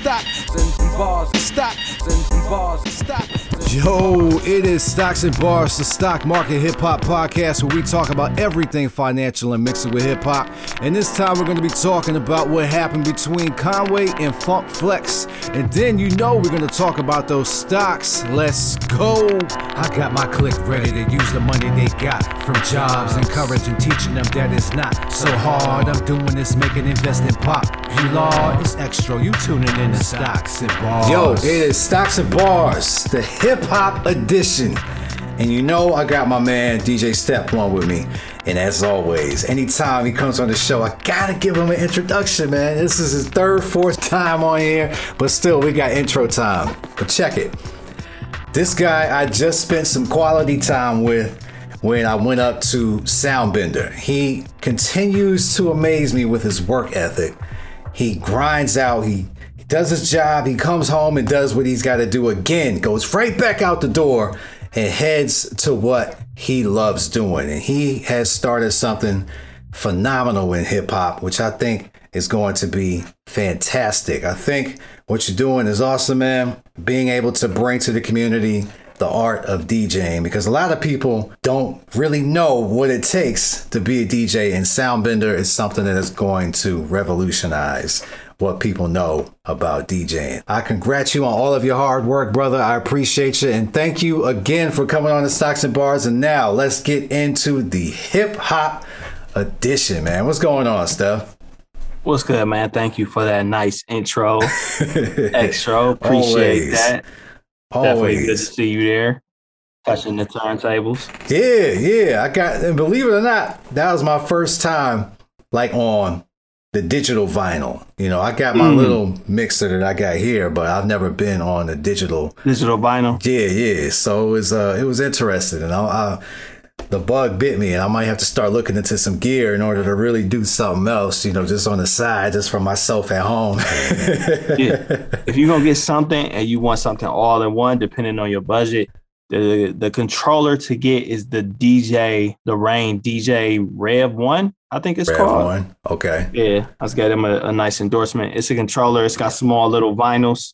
stocks and and. Yo, it is Stocks and Bars, the stock market hip hop podcast where we talk about everything financial and mix it with hip hop. And this time we're going to be talking about what happened between Conway and Funk Flex. And then you know we're going to talk about those stocks. Let's go. I got my click ready to use the money they got from jobs, encouraging, teaching them that it's not so hard. I'm doing this, making investing pop. You law, it's extra. You tuning in to Stocks and Bars. Yo, it is Stocks and Bars, the hip hop edition. And you know, I got my man DJ Step One with me. And as always, anytime he comes on the show, I gotta give him an introduction, man. This is his third, fourth time on here, but still, we got intro time. But check it. This guy, I just spent some quality time with when I went up to Soundbender. He continues to amaze me with his work ethic. He grinds out, he does his job, he comes home and does what he's got to do again, goes right back out the door and heads to what he loves doing. And he has started something phenomenal in hip hop, which I think is going to be fantastic. I think what you're doing is awesome, man. Being able to bring to the community the art of DJing because a lot of people don't really know what it takes to be a DJ, and Soundbender is something that is going to revolutionize what people know about DJing. I congratulate you on all of your hard work, brother. I appreciate you. And thank you again for coming on the Stocks and Bars. And now let's get into the hip hop edition, man. What's going on, Steph? What's good, man? Thank you for that nice intro. Extra. Appreciate Always. that. Definitely good to see you there. Touching the turntables. Yeah, yeah. I got, and believe it or not, that was my first time like on the digital vinyl. You know, I got my Mm. little mixer that I got here, but I've never been on a digital Digital vinyl. Yeah, yeah. So it was uh, it was interesting, and I, I, the bug bit me, and I might have to start looking into some gear in order to really do something else. You know, just on the side, just for myself at home. Yeah. if you're gonna get something and you want something all in one, depending on your budget, the the controller to get is the DJ, the Rane DJ Rev One, I think it's Rev called. one. Okay. Yeah, I was getting him a, a nice endorsement. It's a controller. It's got small little vinyls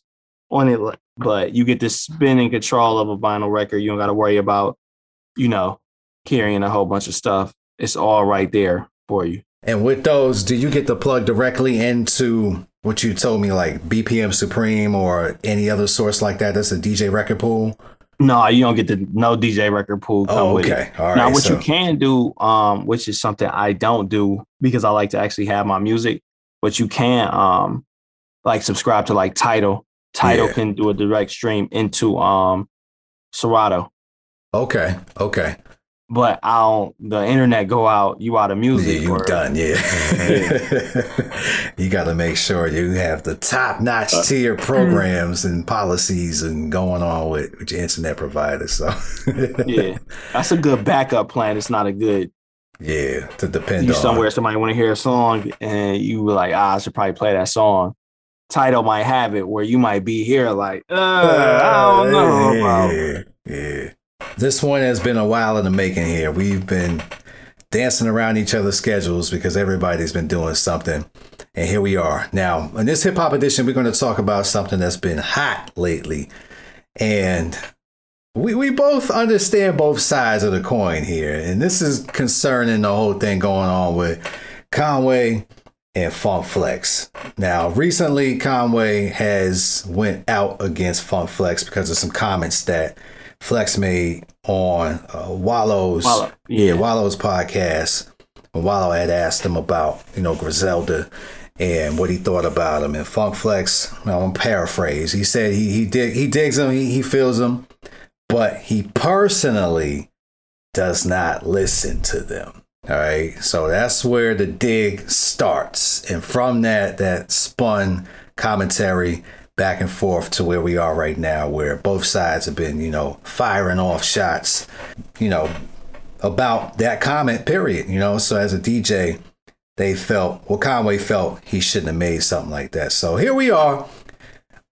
on it, but you get this spinning control of a vinyl record. You don't got to worry about, you know, carrying a whole bunch of stuff. It's all right there for you. And with those, do you get the plug directly into what you told me, like BPM Supreme or any other source like that? That's a DJ record pool. No, you don't get the no DJ record pool come Oh, okay. All right. now, what so, you can do, um, which is something I don't do because I like to actually have my music, but you can, um, like subscribe to like Tidal. Tidal Yeah. can do a direct stream into um, Serato. okay. Okay. But I don't. The internet go out. You out of music. Yeah, music. you or- done, yeah. you got to make sure you have the top notch Uh, tier programs and policies and going on with, with your internet provider. So, Yeah, that's a good backup plan. It's not a good. yeah, to depend You on. somewhere somebody want to hear a song and you were like, ah, I should probably play that song. Tidal might have it where you might be here like, uh, I don't know. about- Yeah, yeah. This one has been a while in the making here. We've been dancing around each other's schedules because everybody's been doing something. And here we are. Now, in this hip hop edition, we're going to talk about something that's been hot lately. And we, we both understand both sides of the coin here. And this is concerning the whole thing going on with Conway and Funk Flex. Now, recently Conway has went out against Funk Flex because of some comments that Flex made on uh, Wallo's Wallo, yeah. yeah. Wallo's podcast. When Wallo had asked him about you know Griselda and what he thought about him, and Funk Flex, well, I'm paraphrase. He said he he dig he digs him, he, he feels him, but he personally does not listen to them. All right. So that's where the dig starts. And from that, that spun commentary back and forth to where we are right now, where both sides have been, you know, firing off shots, you know, about that comment, period. You know, so as a DJ, they felt, well, Conway felt he shouldn't have made something like that. So here we are.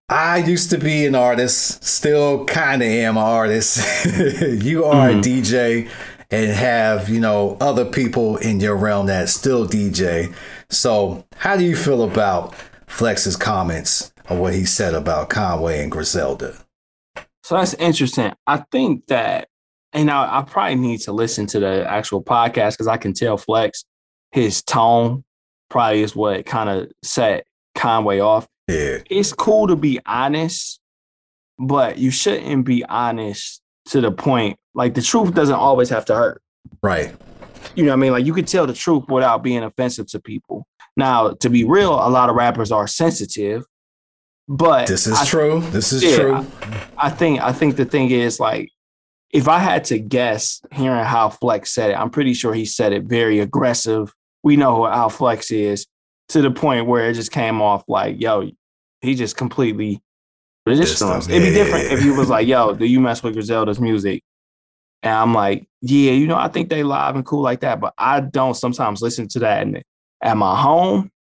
I used to be an artist, still kind of am an artist. you are a mm-hmm. DJ and have, you know, other people in your realm that still DJ. So, how do you feel about Flex's comments of what he said about Conway and Griselda. So that's interesting. I think that, and I, I probably need to listen to the actual podcast because I can tell Flex, his tone probably is what kind of set Conway off. Yeah. It's cool to be honest, but you shouldn't be honest to the point like the truth doesn't always have to hurt. Right. You know what I mean? Like you could tell the truth without being offensive to people. Now, to be real, a lot of rappers are sensitive, but This is I, true. This is Yeah, true. I think I think the thing is like if I had to guess hearing how Flex said it, I'm pretty sure he said it very aggressive. We know who how Flex is to the point where it just came off like, yo, he just completely Pissed resisted off. us. It'd be different if he was like, yo, do you mess with Griselda's music? And I'm like, yeah, you know, I think they live and cool like that, but I don't sometimes listen to that in, at my home,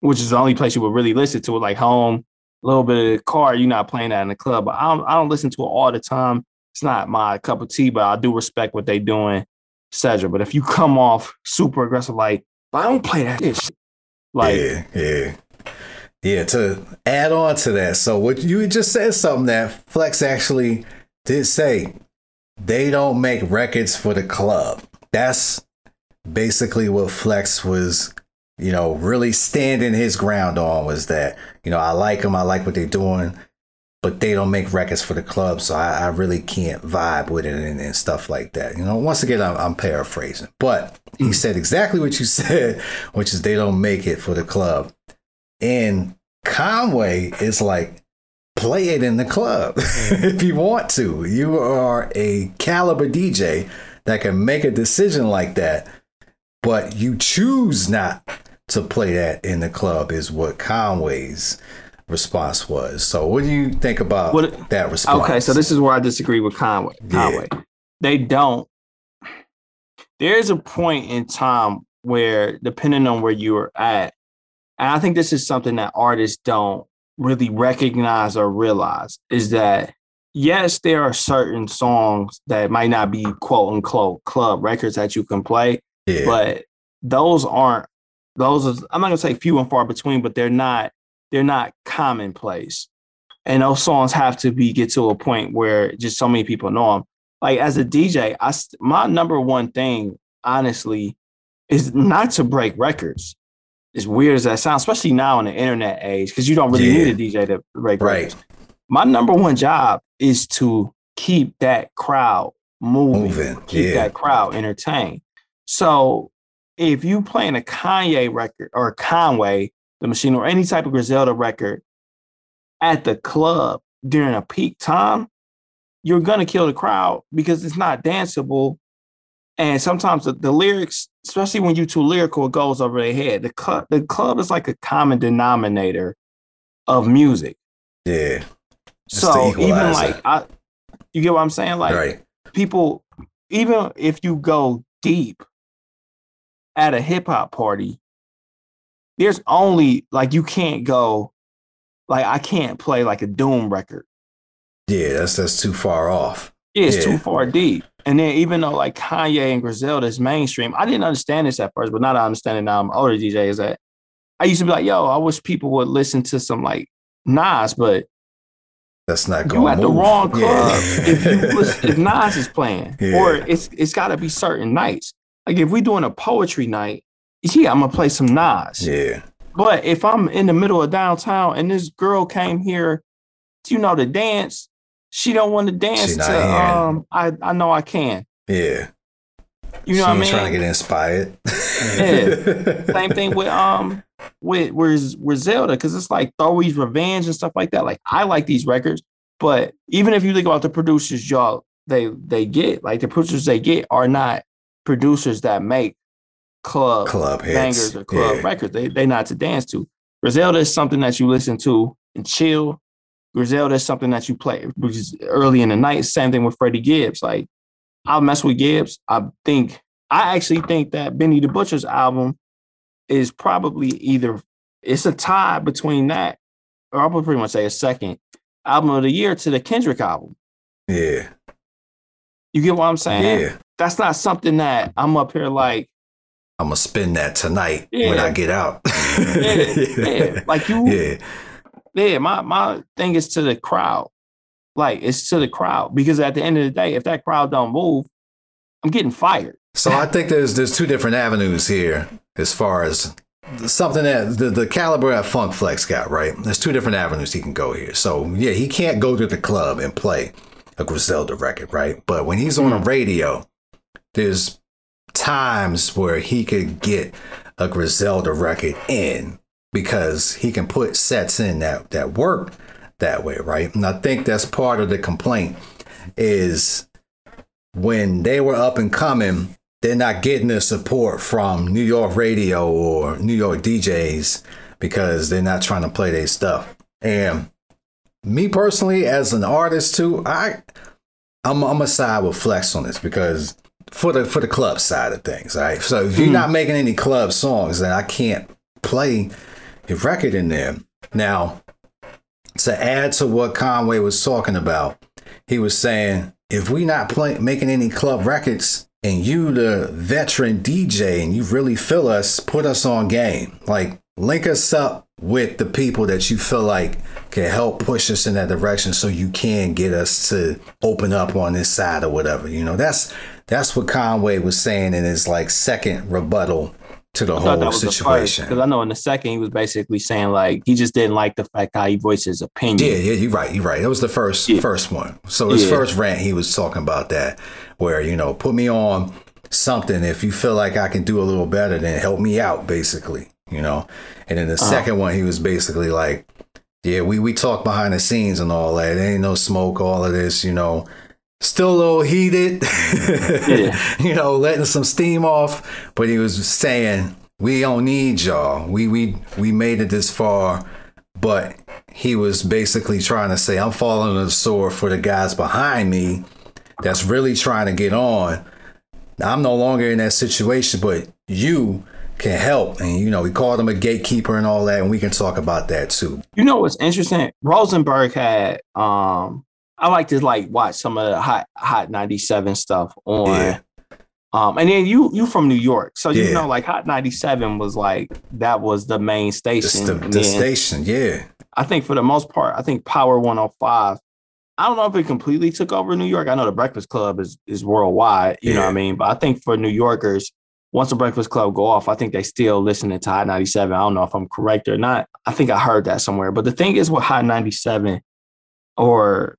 which is the only place you would really listen to it, like home, little bit of the car. You're not playing that in the club, but I don't, I don't listen to it all the time. It's not my cup of tea, but I do respect what they doing, etc. But if you come off super aggressive, like, I don't play that shit. Like, yeah, yeah. Yeah, to add on to that, so what you just said something that Flex actually did say. They don't make records for the club. That's basically what Flex was, you know, really standing his ground on was that, you know, I like them, I like what they're doing, but they don't make records for the club, so I, I really can't vibe with it and, and stuff like that. You know, once again, I'm, I'm paraphrasing, but he hmm. said exactly what you said, which is they don't make it for the club. And Conway is like, play it in the club if you want to. You are a caliber DJ that can make a decision like that, but you choose not to play that in the club, is what Conway's response was. So, what do you think about What- that response? Okay, so this is where I disagree with Conway. Yeah. Conway. They don't. There's a point in time where, depending on where you are at, and I think this is something that artists don't really recognize or realize, is that yes, there are certain songs that might not be quote unquote club records that you can play, yeah, but those aren't those are I'm not gonna say few and far between, but they're not they're not commonplace. And those songs have to be get to a point where just so many people know them. Like as a DJ, I my number one thing, honestly, is not to break records. As weird as that sounds, especially now in the internet age, because you don't really Yeah. need a DJ to break Right. records. My number one job is to keep that crowd moving, Moving, keep yeah. that crowd entertained. So if you playing a Kanye record or Conway, the machine, or any type of Griselda record at the club during a peak time, you're gonna kill the crowd because it's not danceable. And sometimes the, the lyrics, especially when you're too lyrical, it goes over their head. The club, the club is like a common denominator of music. yeah, so even like I, you get what I'm saying? Like right, people, even if you go deep at a hip hop party, there's only like you can't go, like I can't play like a Doom record. yeah. That's that's too far off. Yeah, it's Yeah. too far deep. And then even though like Kanye and Griselda is mainstream, I didn't understand this at first, but now that I understand it now, I'm older DJ is that I used to be like, yo, I wish people would listen to some like Nas, but That's not you going. at the wrong club Yeah. if you listen, if Nas is playing, Yeah. or it's it's got to be certain nights. Like if we're doing a poetry night, yeah, I'm gonna play some Nas. yeah, But if I'm in the middle of downtown and this girl came here, you know, to dance, she don't want to dance to um I I know I can. yeah. You know she what I mean? trying to get inspired. yeah. Same thing with um with with Zelda because it's like Throwy's Revenge and stuff like that. Like I like these records, but even if you think about the producers y'all they they get, like the producers they get are not producers that make club Club hits. bangers or club Yeah. records. They they not to dance to. Griselda is something that you listen to and chill. Griselda is something that you play, which is early in the night. Same thing with Freddie Gibbs. Like I'll mess with Gibbs. I think I actually think that Benny the Butcher's album is probably either it's a tie between that, or I'll pretty much say a second album of the year to the Kendrick album. Yeah, You get what I'm saying? yeah. That's not something that I'm up here like, I'm gonna spend that tonight when I get out. yeah, yeah. Like you, yeah, Yeah, my my thing is to the crowd. Like it's to the crowd because at the end of the day, if that crowd don't move, I'm getting fired. So I think there's there's two different avenues here as far as something that the, the caliber that Funk Flex got, right? There's two different avenues he can go here. So yeah, he can't go to the club and play a Griselda record, right? But when he's on a mm. radio, there's times where he could get a Griselda record in because he can put sets in that that work that way, right? And I think that's part of the complaint is when they were up and coming, they're not getting the support from New York radio or New York DJs because they're not trying to play their stuff. And me personally, as an artist too, I I'm I'm a side with Flex on this because for the for the club side of things, right? So if you're hmm. not making any club songs, then I can't play a record in there. Now, to add to what Conway was talking about, he was saying if we're not play, making any club records and you the veteran DJ and you really feel us, put us on game. Like link us up with the people that you feel like can help push us in that direction so you can get us to open up on this side or whatever. You know, that's that's what Conway was saying in his like second rebuttal to the whole situation. Because I know in the second he was basically saying like he just didn't like the fact how he voiced his opinion. Yeah, yeah, you're right. You're right. That was the first Yeah. first one. So his Yeah. first rant, he was talking about that, where you know, put me on something if you feel like I can do a little better, then help me out, basically. You know. And then the Uh-huh. second one, he was basically like, yeah, we we talk behind the scenes and all that. There ain't no smoke, all of this, you know. Still a little heated, Yeah. you know, letting some steam off. But he was saying, "We don't need y'all. We we we made it this far." But he was basically trying to say, "I'm falling on the sword for the guys behind me that's really trying to get on. Now, I'm no longer in that situation, but you can help." And you know, he called him a gatekeeper and all that, and we can talk about that too. You know what's interesting? Rosenberg had um I like to like watch some of the hot hot 97 stuff on Yeah. um and then you you from New York. So you Yeah. know like Hot 97 was like that was the main station. the, the station, yeah, I think for the most part, I think Power 105 I don't know if it completely took over New York. I know the Breakfast Club is is worldwide, you know what I mean? But I think for New Yorkers, once the Breakfast Club go off, I think they still listening to Hot 97. I don't know if I'm correct or not. I think I heard that somewhere. But the thing is with Hot 97 or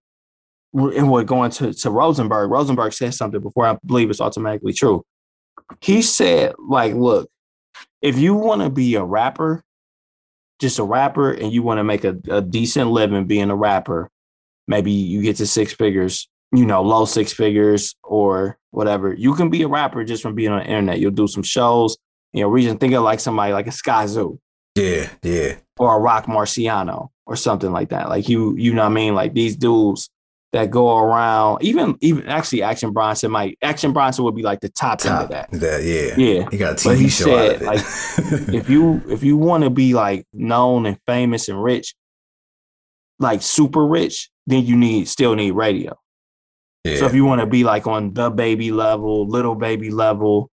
and what going to, to Rosenberg, Rosenberg said something before I believe it's automatically true. He said, like, look, if you want to be a rapper, just a rapper, and you want to make a, a decent living being a rapper, maybe you get to six figures, you know, low six figures or whatever. You can be a rapper just from being on the internet. You'll do some shows, you know, region. Think of like somebody like a Skyzoo yeah, yeah, or a Roc Marciano or something like that. Like you, you know what I mean? Like these dudes that go around, even even actually Action Bronson might Action Bronson would be like the top, end of that. that, yeah, Yeah. He got a But TV he show said, like, if you if you want to be like known and famous and rich, like super rich, then you need still need radio. Yeah, So if you want to be like on the baby level, little baby level,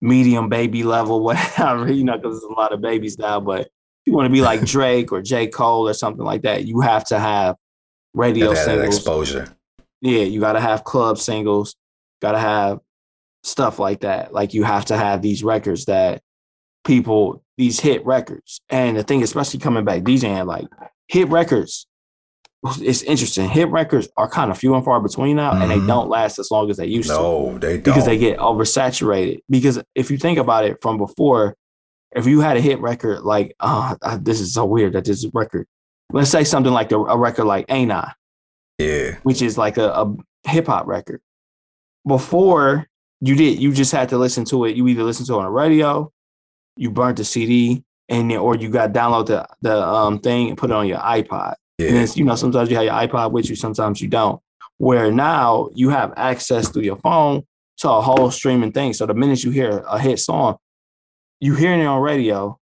medium baby level, whatever, you know, because there's a lot of babies now, but if you want to be like Drake or J. Cole or something like that, you have to have radio singles. exposure. Yeah, you got to have club singles, got to have stuff like that. Like you have to have these records that people, these hit records. And the thing, especially coming back DJing, like hit records, it's interesting. Hit records are kind of few and far between now, and they Mhm. don't last as long as they used to No, they don't. because they get oversaturated. Because if you think about it from before, if you had a hit record like, uh, this is so weird that this record, let's say something like a, a record like Ain't I, yeah, which is like a, a hip hop record. Before you did, you just had to listen to it. You either listen to it on the radio, you burnt the CD, and or you got download the the um thing and put it on your iPod. And yeah, then, you know, sometimes you have your iPod with you, sometimes you don't. Where now you have access through your phone to a whole streaming thing. So the minute you hear a hit song, you're hearing it on radio,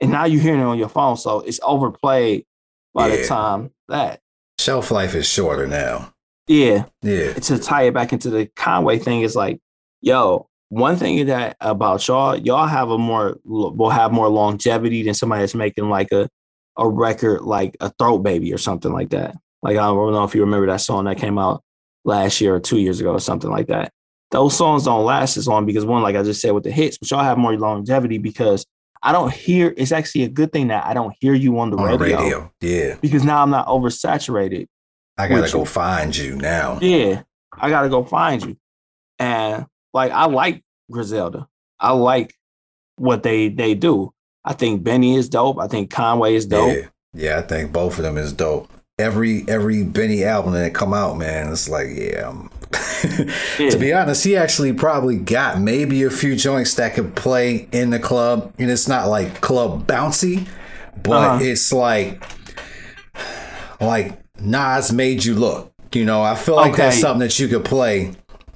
and now you're hearing it on your phone. So it's overplayed by the time that. Shelf life is shorter now. Yeah. Yeah, to tie it back into the Conway thing is like, yo, one thing that about y'all, y'all have a more will have more longevity than somebody that's making like a a record like a throat baby or something like that. Like I don't know if you remember that song that came out last year or two years ago or something like that. Those songs don't last as long because one, like I just said with the hits, but y'all have more longevity because I don't hear. It's actually a good thing that I don't hear you on the, On radio, radio. Yeah. because now I'm not oversaturated. I gotta go you. find you now. Yeah, I gotta go find you. And like I like Griselda. I like what they they do. I think Benny is dope. I think Conway is dope. Yeah. Yeah, I think both of them is dope. Every every Benny album that come out, man, it's like, yeah. Yeah. to be honest, he actually probably got maybe a few joints that could play in the club, and it's not like club bouncy, but Uh-huh. it's like like Nas made you look. You know, I feel like that's something that you could play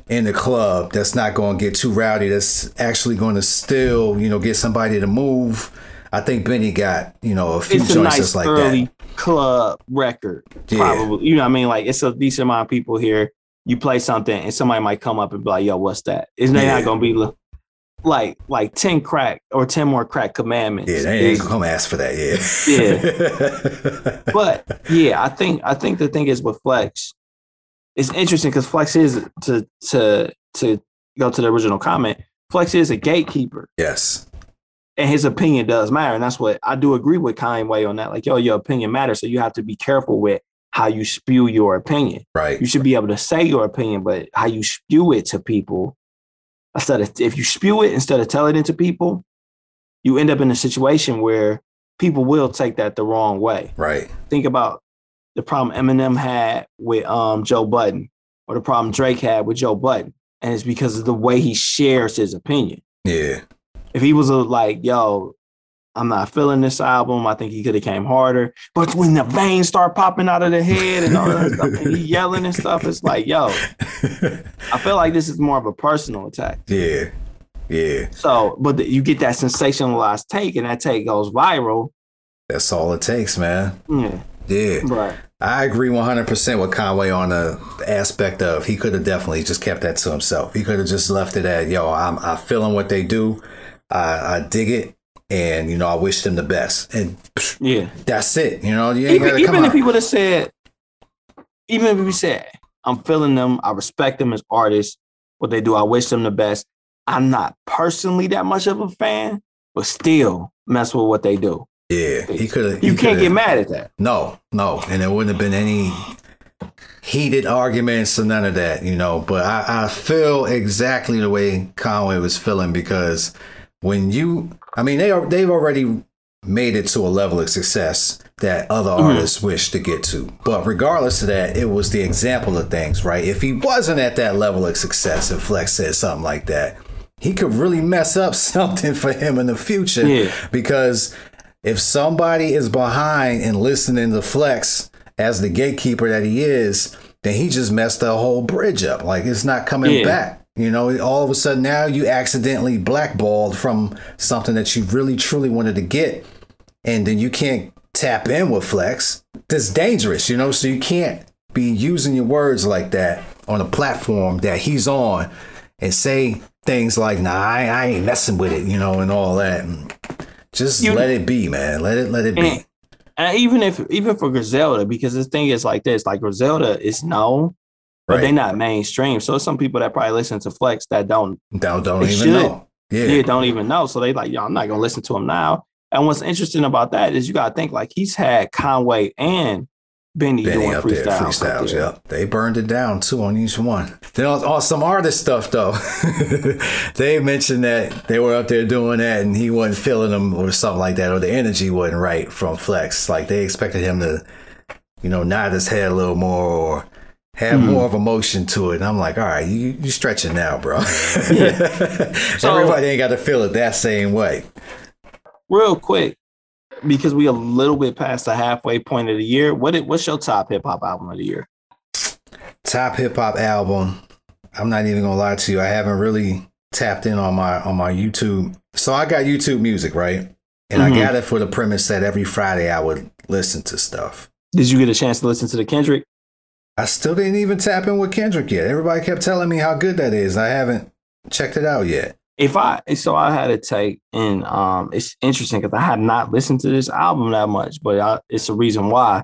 in the club that's not going to get too rowdy. That's actually going to still, you know, get somebody to move. I think Benny got, you know, a few It's a nice like early that. club record. Yeah. Probably. You know what I mean? Like it's a decent amount of people here. You play something and somebody might come up and be like, yo, what's that? It's not Yeah. gonna be li- like like 10 crack or 10 more crack commandments. Yeah, they ain't gonna ask for that. yeah. Yeah. but yeah, I think I think the thing is with Flex, it's interesting because Flex is to to to go to the original comment. Flex is a gatekeeper, yes. and his opinion does matter, and that's what I do agree with Conway on that. Like, yo, your opinion matters, so you have to be careful with how you spew your opinion. Right. You should be able to say your opinion, but how you spew it to people, instead of if you spew it instead of telling it to people, you end up in a situation where people will take that the wrong way Right. think about the problem Eminem had with um, Joe Budden or the problem Drake had with Joe Budden. And it's because of the way he shares his opinion. Yeah. If he was a, like, yo, I'm not feeling this album, I think he could have came harder. But when the veins start popping out of the head and all that stuff, and he yelling and stuff, it's like, yo, I feel like this is more of a personal attack. yeah. Yeah. So, but the, you get that sensationalized take, and that take goes viral. That's all it takes, man. Yeah, Yeah. right. I agree 100% with Conway on the aspect of he could have definitely just kept that to himself. He could have just left it at, yo, I'm, I'm feeling what they do. I, I dig it. And, you know, I wish them the best. And psh, Yeah. that's it. You know, you even, come even if he would have said, even if he said, I'm feeling them, I respect them as artists, what they do, I wish them the best. I'm not personally that much of a fan, but still mess with what they do. Yeah. He could have. You can't get mad at that. No, no, and there wouldn't have been any heated arguments or none of that, you know. But I, I feel exactly the way Conway was feeling because when you, I mean, they are they've already made it to a level of success that other mm-hmm. artists wish to get to. But regardless of that, it was the example of things, right? If he wasn't at that level of success, and Flex said something like that, he could really mess up something for him in the future Yeah. because if somebody is behind and listening to Flex as the gatekeeper that he is, then he just messed the whole bridge up. Like it's not coming Yeah. back. You know, all of a sudden now you accidentally blackballed from something that you really truly wanted to get, and then you can't tap in with Flex. That's dangerous, you know. So you can't be using your words like that on a platform that he's on and say things like, "Nah, I, I ain't messing with it," you know, and all that. And just You- let it be, man. Let it let it be. And, and even if even for Griselda, because the thing is like this, like Griselda is known, but Right. they're not mainstream. So some people that probably listen to Flex that don't Don't don't even should. know. Yeah. yeah, don't even know. So they like, yo, I'm not gonna listen to him now. And what's interesting about that is you gotta think like he's had Conway and Benny, Benny doing up there, freestyles. there. yeah. They burned it down too on each one. Then on, on some artist stuff though, they mentioned that they were up there doing that and he wasn't feeling them or something like that, or the energy wasn't right from Flex. Like they expected him to, you know, nod his head a little more or have Hmm. more of emotion to it. And I'm like, all right, you you stretching now, bro. So- Everybody ain't got to feel it that same way. Real quick, because we a little bit past the halfway point of the year. What it, what's your top hip hop album of the year? top hip hop album. I'm not even gonna lie to you. I haven't really tapped in on my on my YouTube. So I got YouTube Music, right? And Mhm. I got it for the premise that every Friday I would listen to stuff. Did you get a chance to listen to the Kendrick? I still didn't even tap in with Kendrick yet. Everybody kept telling me how good that is. I haven't checked it out yet. If I so I had a take, and um, it's interesting because I had not listened to this album that much, but I, it's a reason why.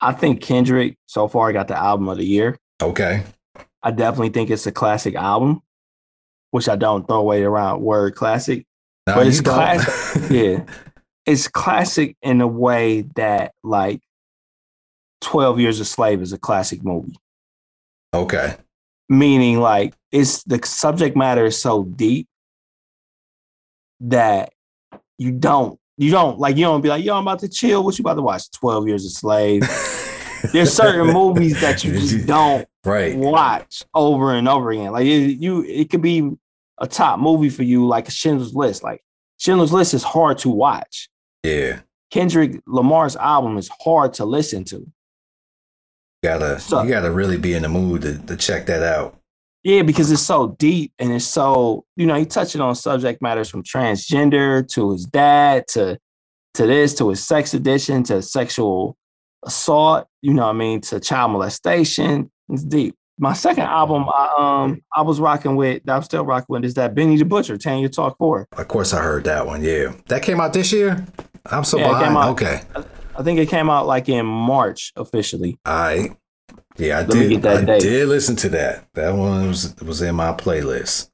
I think Kendrick so far got the album of the year. Okay. I definitely think it's a classic album, which I don't throw away around word classic. No, but it's classic. yeah, it's classic in a way that like Twelve Years a Slave is a classic movie. okay. meaning like it's the subject matter is so deep that you don't. You don't. Like you don't be like yo I'm about to chill. What you about to watch? 12 years a slave. There's certain movies that you just don't Right. watch over and over again. Like it, you it could be a top movie for you like Schindler's List. Like Schindler's List is hard to watch. Yeah. Kendrick Lamar's album is hard to listen to. You Gotta So- you gotta really be in the mood to, to check that out. Yeah, because it's so deep and it's so, you know, he touching on subject matters from transgender to his dad to to this, to his sex addiction, to sexual assault, you know what I mean, to child molestation. It's deep. My second album I um I was rocking with, that I'm still rocking with is that Benny the Butcher, Tana Talk 4. Of course I heard that one, yeah. That came out this year? I'm so Yeah, behind. out- Okay. I think it came out like in March officially. I yeah, I Let did I date. did listen to that. That one was was in my playlist.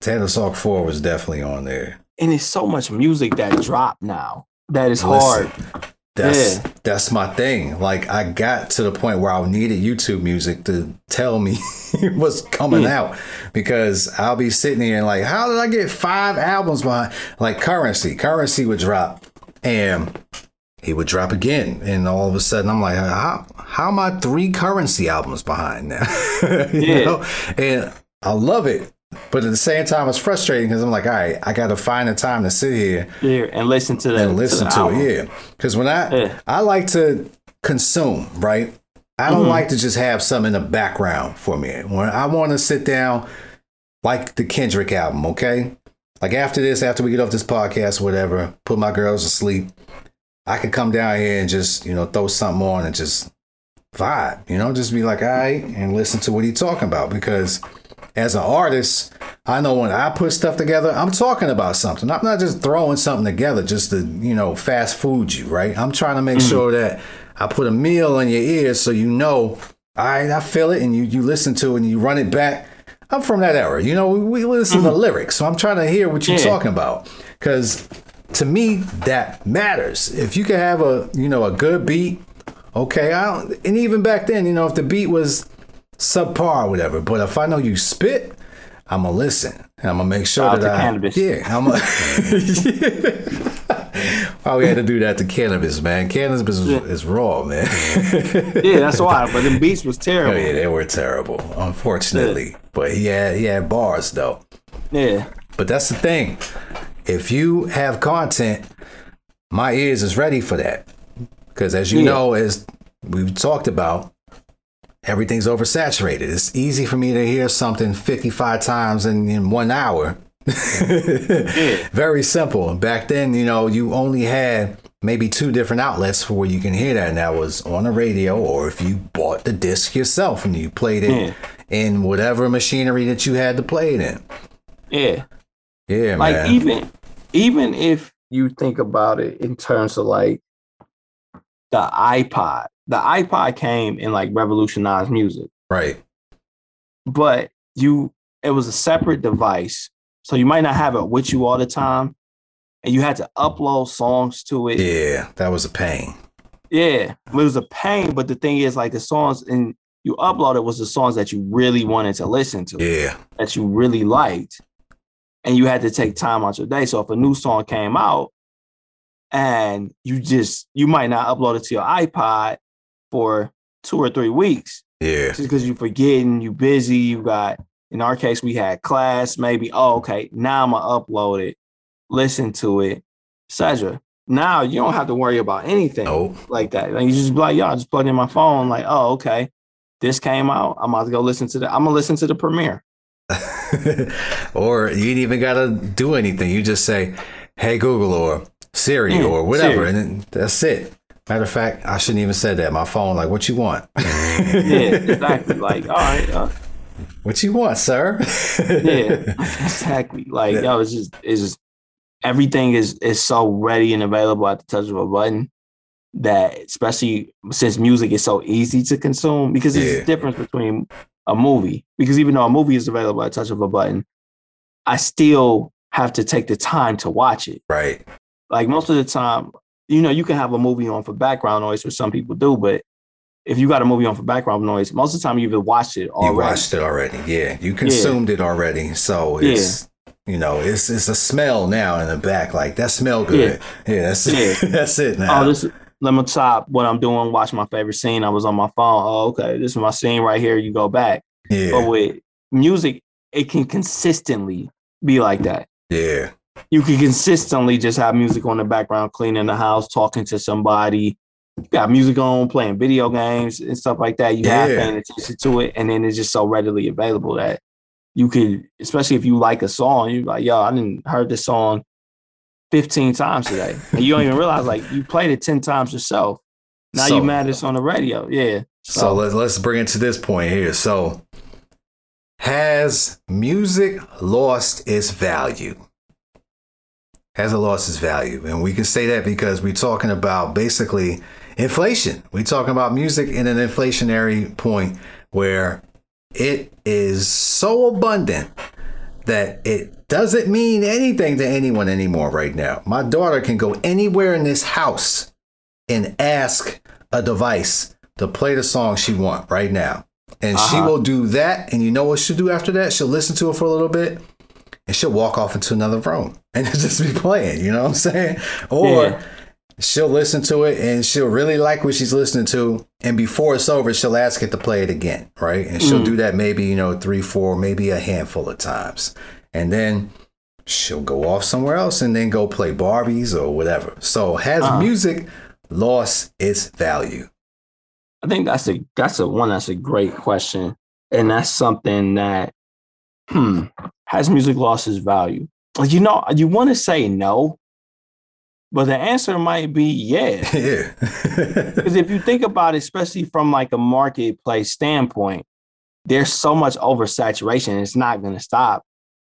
Tana Talk 4 was definitely on there. And it's so much music that dropped now that is Listen, hard. That's Yeah. that's my thing. Like I got to the point where I needed YouTube music to tell me what's coming Yeah. out because I'll be sitting here and like, how did I get five albums behind? Like Curren$y, Curren$y would drop, and he would drop again, and all of a sudden I'm like, how how am I three Curren$y albums behind now? you Yeah. know, and I love it. But at the same time, it's frustrating because I'm like, all right, I got to find the time to sit here Here and listen to the and listen the to, it. Yeah, because when I Yeah. I like to consume, right? I don't Mhm. like to just have something in the background for me. When I want to sit down, like the Kendrick album, okay? Like after this, after we get off this podcast, whatever, put my girls to sleep. I could come down here and just you know throw something on and just vibe, you know, just be like, all right, and listen to what he's talking about because as an artist, I know when I put stuff together, I'm talking about something. I'm not just throwing something together just to, you know, fast food you, right? I'm trying to make mm-hmm. sure that I put a meal in your ears so you know, all right, I feel it, and you you listen to it and you run it back. I'm from that era, you know. We, we listen to mm-hmm. lyrics, so I'm trying to hear what you're Yeah. talking about because to me that matters. If you can have a, you know, a good beat, okay. I don't, and even back then, you know, if the beat was subpar or whatever. But if I know you spit, I'm gonna listen. And I'm gonna make sure Shout out that I, Canibus. yeah, I'm a, we had to do that to Canibus, man? Canibus is, is raw, man. Yeah, that's why. But the beats was oh terrible. yeah, they were terrible, unfortunately. But he had he had bars though. Yeah. But that's the thing. If you have content, my ears is ready for that. Because as you Yeah. know, as we've talked about, everything's oversaturated. It's easy for me to hear something 55 times in, in one hour. Very simple. Back then, you know, you only had maybe two different outlets for where you can hear that, and that was on a radio, or if you bought the disc yourself and you played it Yeah. in whatever machinery that you had to play it in. Yeah. Yeah, Like man. even even if you think about it in terms of like the iPod, the iPod came and like revolutionized music, right. but you it was a separate device. So you might not have it with you all the time. And you had to upload songs to it. Yeah, that was a pain. Yeah, it was a pain. But the thing is, like the songs and you uploaded was the songs that you really wanted to listen to, Yeah. that you really liked, and you had to take time out your day. So if a new song came out, and you just you might not upload it to your iPod for two or three weeks, Yeah. just because you're forgetting, you busy, you got. In our case, we had class. Maybe oh, okay, now I'm gonna upload it, listen to it, etc. Now you don't have to worry about anything No. like that. Like you just be like, I just plugged in my phone. Like, oh, okay, this came out. I'm about to go listen to the. I'm gonna listen to the premiere. or you ain't even gotta do anything. You just say, "Hey Google" or Siri Yeah, or whatever, Siri. and then that's it. Matter of fact, I shouldn't even said that. My phone, like, what you want? Yeah, exactly. like, all right, uh, What you want, sir? yeah, exactly. Like yo, it's just it's just everything is is so ready and available at the touch of a button that especially since music is so easy to consume because there's Yeah. a difference between a movie because even though a movie is available at the touch of a button i still have to take the time to watch it Right. like most of the time you know you can have a movie on for background noise which some people do but if you got a movie on for background noise most of the time you've watched it You already watched it already. Yeah. You consumed it already. So it's you know, it's it's a smell now in the back. Like that smell good. Yeah, that's Yeah. that's it oh, now. Oh, this let me stop what I'm doing, watch my favorite scene. I was on my phone. Oh, okay. This is my scene right here. You go back. yeah. But with music, it can consistently be like that. yeah. You can consistently just have music on the background, cleaning the house, talking to somebody. You got music on, playing video games and stuff like that. You have paying attention to it, and then it's just so readily available that you could, especially if you like a song, you're like, yo, I didn't heard this song 15 times today. And you don't even realize like you played it 10 times yourself. Now So- you mad it's on the radio. Yeah. So let's let's bring it to this point here. So has music lost its value? Has it lost its value? And we can say that because we're talking about basically inflation. We're talking about music in an inflationary point where it is so abundant that it doesn't mean anything to anyone anymore right now. My daughter can go anywhere in this house and ask a device to play the song she want right now. And she Uh-huh. will do that. And you know what she'll do after that? She'll listen to it for a little bit and she'll walk off into another room and just be playing. You know what I'm saying? Or Yeah. she'll listen to it and she'll really like what she's listening to. And before it's over, she'll ask it to play it again. Right. And she'll Mm. do that maybe, you know, three, four, maybe a handful of times. And then she'll go off somewhere else and then go play Barbies or whatever. So has Uh-huh. music lost its value? I think that's a that's a one that's a great question. And that's something that hmm, has music lost its value? Like you know, you want to say no, but the answer might be yeah. yeah. Because if you think about it, especially from like a marketplace standpoint, there's so much oversaturation. It's not going to stop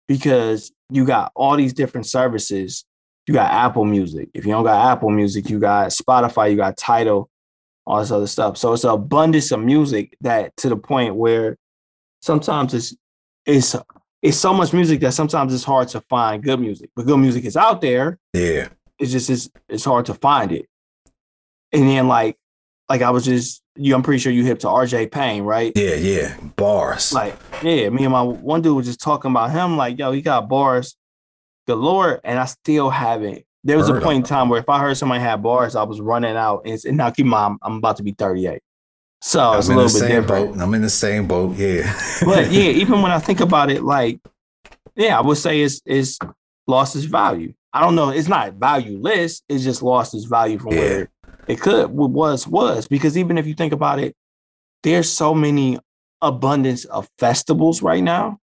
because you got all these different services. You got Apple Music. If you don't got Apple Music, you got Spotify, you got Tidal, all this other stuff. So it's an abundance of music that to the point where sometimes it's it's it's so much music that sometimes it's hard to find good music. But good music is out there yeah. it's just it's, it's hard to find it. And then like like I was just you I'm pretty sure you hip to RJ Payne, right? Yeah. Yeah. Bars. Like, yeah, me and my one dude was just talking about him, like, yo, he got bars galore, and I still haven't. There was a point in time where if I heard somebody had bars, I was running out. And, and now keep mind, I'm, about to be 38. So I'm a in the little bit same different. boat. I'm in the same boat. Yeah. But yeah, even when I think about it, like, yeah, I would say it's it's lost its value. I don't know, it's not valueless, it's just lost its value from Yeah. where it could what was was. Because even if you think about it, there's so many abundance of festivals right now.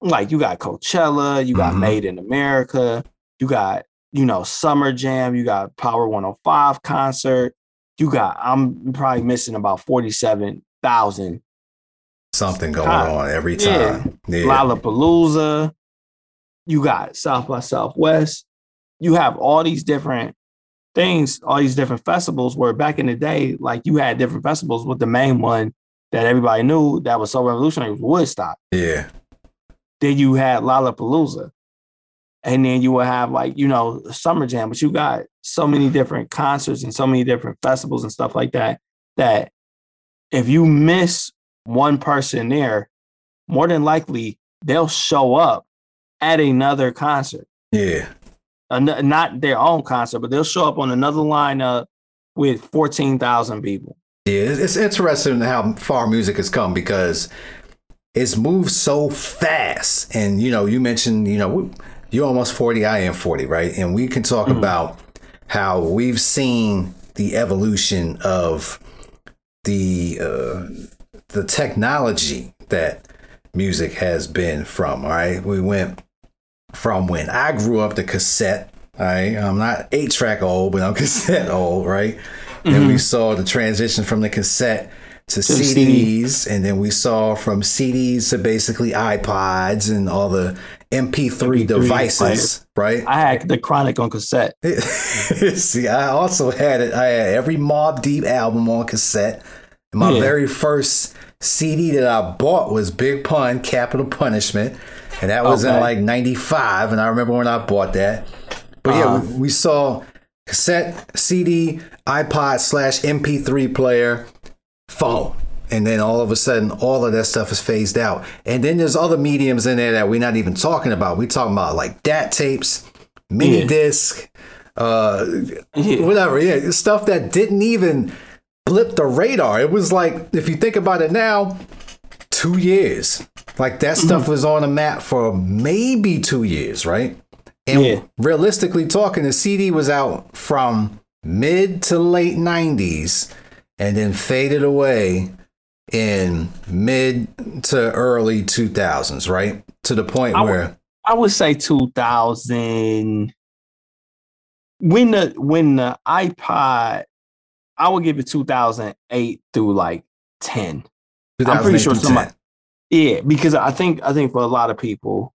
Like you got Coachella, you got Mhm. Made in America, you got, you know, Summer Jam, you got Power 105 concert, you got, I'm probably missing about 47,000 Something going Ah, on every yeah. time. Yeah. Lollapalooza. You got South by Southwest. You have all these different things, all these different festivals. Where back in the day, like you had different festivals, with the main one that everybody knew that was so revolutionary was Woodstock. Yeah. Then you had Lollapalooza, and then you would have like you know Summer Jam. But you got so many different concerts and so many different festivals and stuff like that. That if you miss one person there, more than likely they'll show up at another concert. Yeah. An- not their own concert, but they'll show up on another lineup with 14,000 people. Yeah, it's it's interesting how far music has come because it's moved so fast. And you know, you mentioned, you know, you're almost 40, I am 40, right? And we can talk about how we've seen the evolution of the uh, the technology that music has been from. All right, we went from when I grew up the cassette. Right, I'm not eight track old, but I'm cassette old, right? Then we mm-hmm. saw the transition from the cassette to To CDs, and then we saw from CDs to basically iPods and all the MP3, MP3 devices, right? I had the Chronic on cassette. See, I also had it. I had every Mobb Deep album on cassette. My Yeah. very first CD that I bought was Big Pun, Capital Punishment, and that was in like '95. And I remember when I bought that. But yeah, Uh-huh. we, we saw cassette, CD, iPod slash MP3 player, phone. And then all of a sudden, all of that stuff is phased out. And then there's other mediums in there that we're not even talking about. We're talking about like DAT tapes, mini Yeah. disc, uh, Yeah. whatever. Yeah, stuff that didn't even blip the radar. It was like, if you think about it now, two years. Like that Mm-hmm. stuff was on the map for maybe two years, right? And Yeah. realistically talking, the CD was out from mid to late 90s and then faded away in mid to early 2000s, right? To the point I would- where, I would say 2000. When the when the iPod, I would give it 2008 through like 10. I'm pretty sure somebody- Yeah, because I think I think for a lot of people,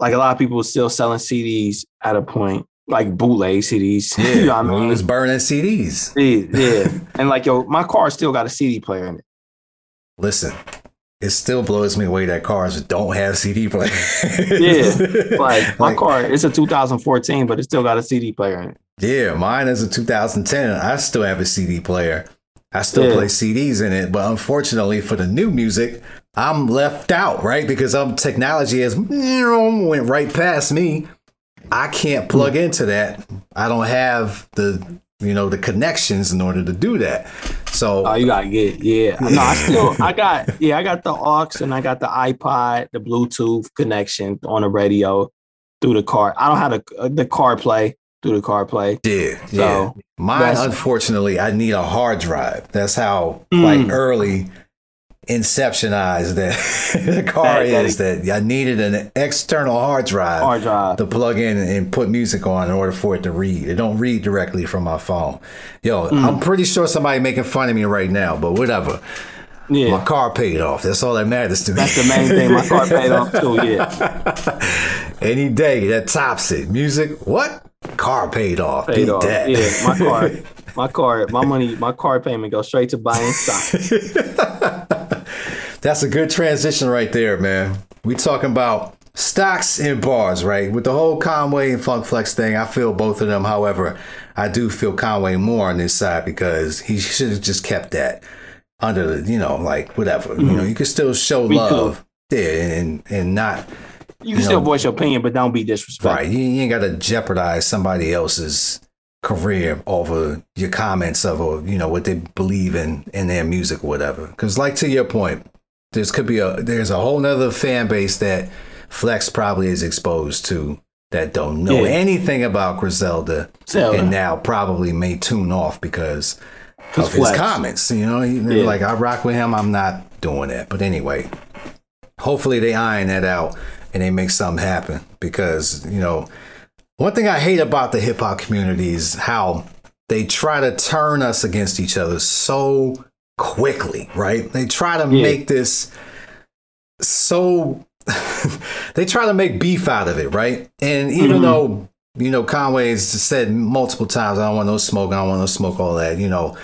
like a lot of people were still selling CDs at a point, like bootleg CDs. Yeah, you know what I mean? was burning CDs. Yeah, yeah. and like yo, my car still got a CD player in it. Listen, it still blows me away that cars don't have CD players. Yeah, like my car, it's a 2014, but it still got a CD player in it. Yeah, mine is a 2010. I still have a CD player. I still Yeah. play CDs in it, but unfortunately for the new music, I'm left out, right? Because um, technology has went right past me. I can't plug into that. I don't have the you know the connections in order to do that. So Oh, you gotta get yeah. No, I still I got yeah, I got the aux and I got the iPod, the Bluetooth connection on the radio through the car. I don't have the the car play through the car play. Yeah, yeah. So, Mine, unfortunately, I need a hard drive. That's how Mm. like early inceptionized that the car That- that- is. That I needed an external hard drive Hard drive. to plug in and put music on in order for it to read. It don't read directly from my phone. Yo, Mm. I'm pretty sure somebody making fun of me right now, but whatever. Yeah. My car paid off. That's all that matters to me. That's the main thing. My car paid off too, yeah. Any day that tops it. Music, what? Car paid off. Paid Beat off. that. Yeah, my car, my car, my money, my car payment goes straight to buying stock. That's a good transition right there, man. We talking about stocks and bars, right? With the whole Conway and Funk Flex thing, I feel both of them. However, I do feel Conway more on this side because he should have just kept that under the, you know, like whatever. You mm-hmm. know, you can still show Me too. love, yeah, and and not You can still voice your opinion, but don't be disrespectful. right. You, you ain't got to jeopardize somebody else's career over your comments of, or, you know, what they believe in in their music or whatever. Because, like to your point, there's could be a there's a whole nother fan base that Flex probably is exposed to that don't know Yeah. anything about Griselda Zelda. and now probably may tune off because of his comments. You know, Yeah. like I rock with him. I'm not doing that. But anyway, hopefully they iron that out and they make something happen because you know one thing I hate about the hip hop community is how they try to turn us against each other so quickly, right? They try to Yeah. make this so they try to make beef out of it, right? And even Mhm. though you know Conway's said multiple times, I don't want no smoke, I don't want no smoke, all that, you know,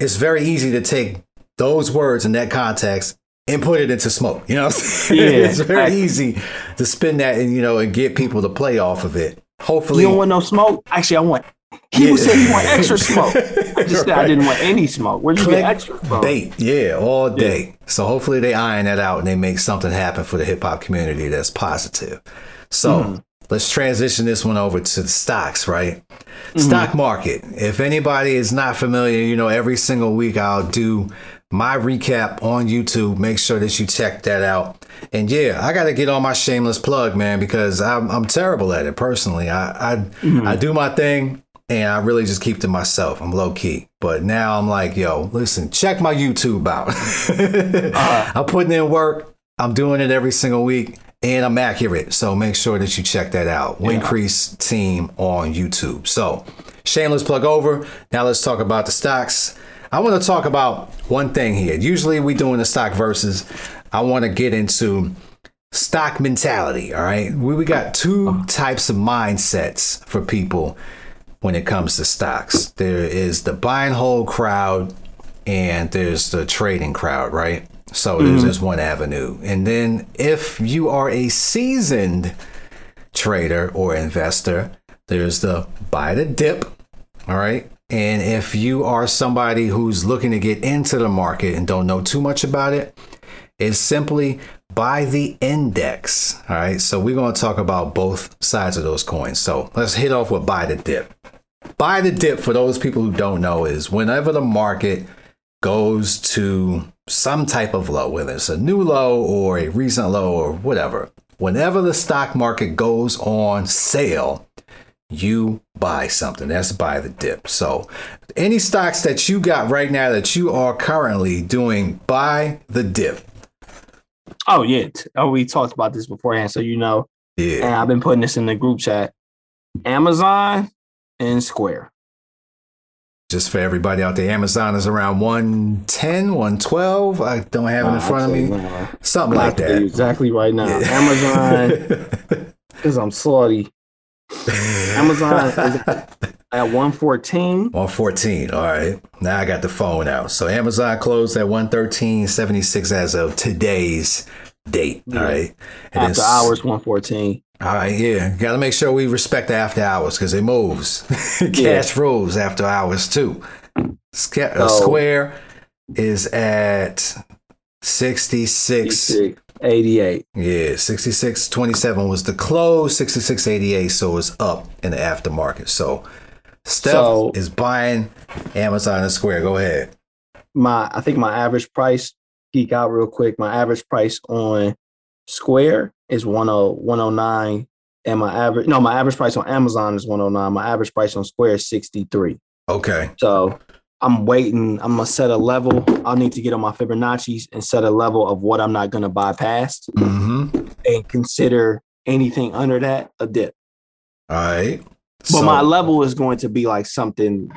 it's very easy to take those words in that context and put it into smoke. You know, what I'm? Yeah, it's very exactly. easy to spin that and you know and get people to play off of it. Hopefully, You don't want no smoke? Actually, I want. He was Yeah. saying he want extra smoke. I just said I didn't want any smoke. Where'd you Click get extra from? bait, yeah, all day. So hopefully they iron that out and they make something happen for the hip hop community that's positive. So Mm-hmm. let's transition this one over to the stocks, right? Mm-hmm. Stock market. If anybody is not familiar, you know, every single week I'll do my recap on YouTube. Make sure that you check that out. And yeah, I got to get on my shameless plug, man, because I'm, I'm terrible at it personally. I I, Mm-hmm. I do my thing and I really just keep to myself. I'm low key. But now I'm like, yo, listen, check my YouTube out. I'm putting in work. I'm doing it every single week and I'm accurate. So make sure that you check that out. Wincrease team on YouTube. So shameless plug over. Now let's talk about the stocks. I want to talk about one thing here. Usually we doing the stock versus. I want to get into stock mentality. All right, we we got two types of mindsets for people when it comes to stocks. There is the buy and hold crowd, and there's the trading crowd. Right. So there's mm-hmm. just one avenue, and then if you are a seasoned trader or investor, there's the buy the dip. All right. And if you are somebody who's looking to get into the market and don't know too much about it, it's simply buy the index. All right. So we're going to talk about both sides of those coins. So let's hit off with buy the dip. Buy the dip, for those people who don't know, is whenever the market goes to some type of low, whether it's a new low or a recent low or whatever, whenever the stock market goes on sale, you buy something. That's buy the dip. So, any stocks that you got right now that you are currently doing buy the dip. Oh yeah. Oh, we talked about this beforehand, so you know. Yeah. And I've been putting this in the group chat. Amazon and Square. Just for everybody out there, Amazon is around 110, 112. I don't have it in front of me. Something like that. Exactly right now. Amazon, because I'm salty. Amazon is at 114. 114. All right. Now I got the phone out. So Amazon closed at 113.76 as of today's date. All right. And After hours, 114. All right. Yeah. Got to make sure we respect the after hours because it moves. Cash rules after hours too. Sca- uh, So- Square is at 66. 88. Yeah, 66.27 was the close, 66.88, so it's up in the aftermarket. So Steph So- is buying Amazon and Square. Go ahead. My, I think my average price, geek out real quick. My average price on Square is 10, 109. And my average, no, my average price on Amazon is 109. My average price on Square is 63. Okay. So I'm waiting. I'm gonna set a level. I'll need to get on my Fibonacci's and set a level of what I'm not gonna bypass, Mm-hmm. and consider anything under that a dip. All right. But my level is going to be like something.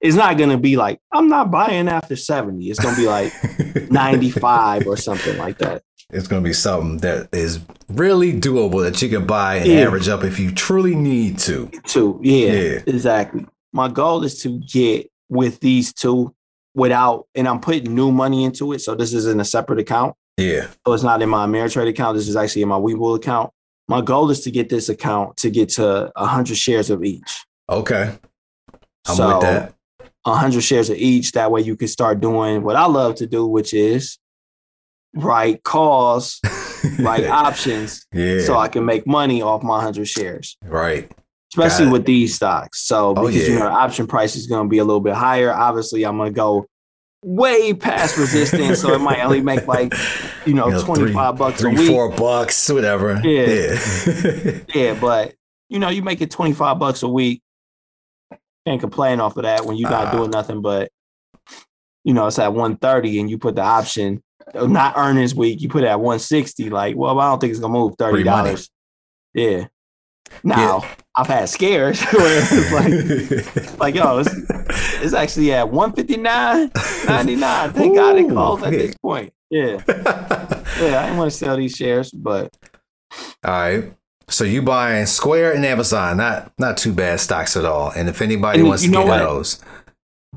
It's not gonna be like I'm not buying after 70. It's gonna be like 95 or something like that. it's going to be something that is really doable that you can buy and Yeah. average up if you truly need to. To Yeah, Yeah. exactly. My goal is to get with these two without, and I'm putting new money into it. So this is in a separate account. Yeah. So it's not in my Ameritrade account. This is actually in my Webull account. My goal is to get this account to get to 100 shares of each. Okay. I'm so, with that. 100 shares of each. That way you can start doing what I love to do, which is write calls, write options, yeah. so I can make money off my 100 shares, right. Especially with these stocks. So Oh, because you yeah. know option price is going to be a little bit higher. Obviously, I'm going to go way past resistance, so it might only make like you know, You know, 25 bucks three, a week. four bucks, whatever. Yeah. Yeah. Yeah, but you know, you make it 25 bucks a week. Can't complain off of that when you're not Ah. doing nothing but you know, it's at 130 and you put the option uh, not earnings week, you put it at 160. Like, well, I don't think it's gonna move $30. Yeah. Now, I've had scares where it's like, like yo, it's, it's actually at 159.99. Thank God it Ooh, calls at yeah. this point. Yeah. Yeah, I didn't want to sell these shares, but All right. So you buying Square and Amazon, not not too bad stocks at all. And if anybody And wants to get those,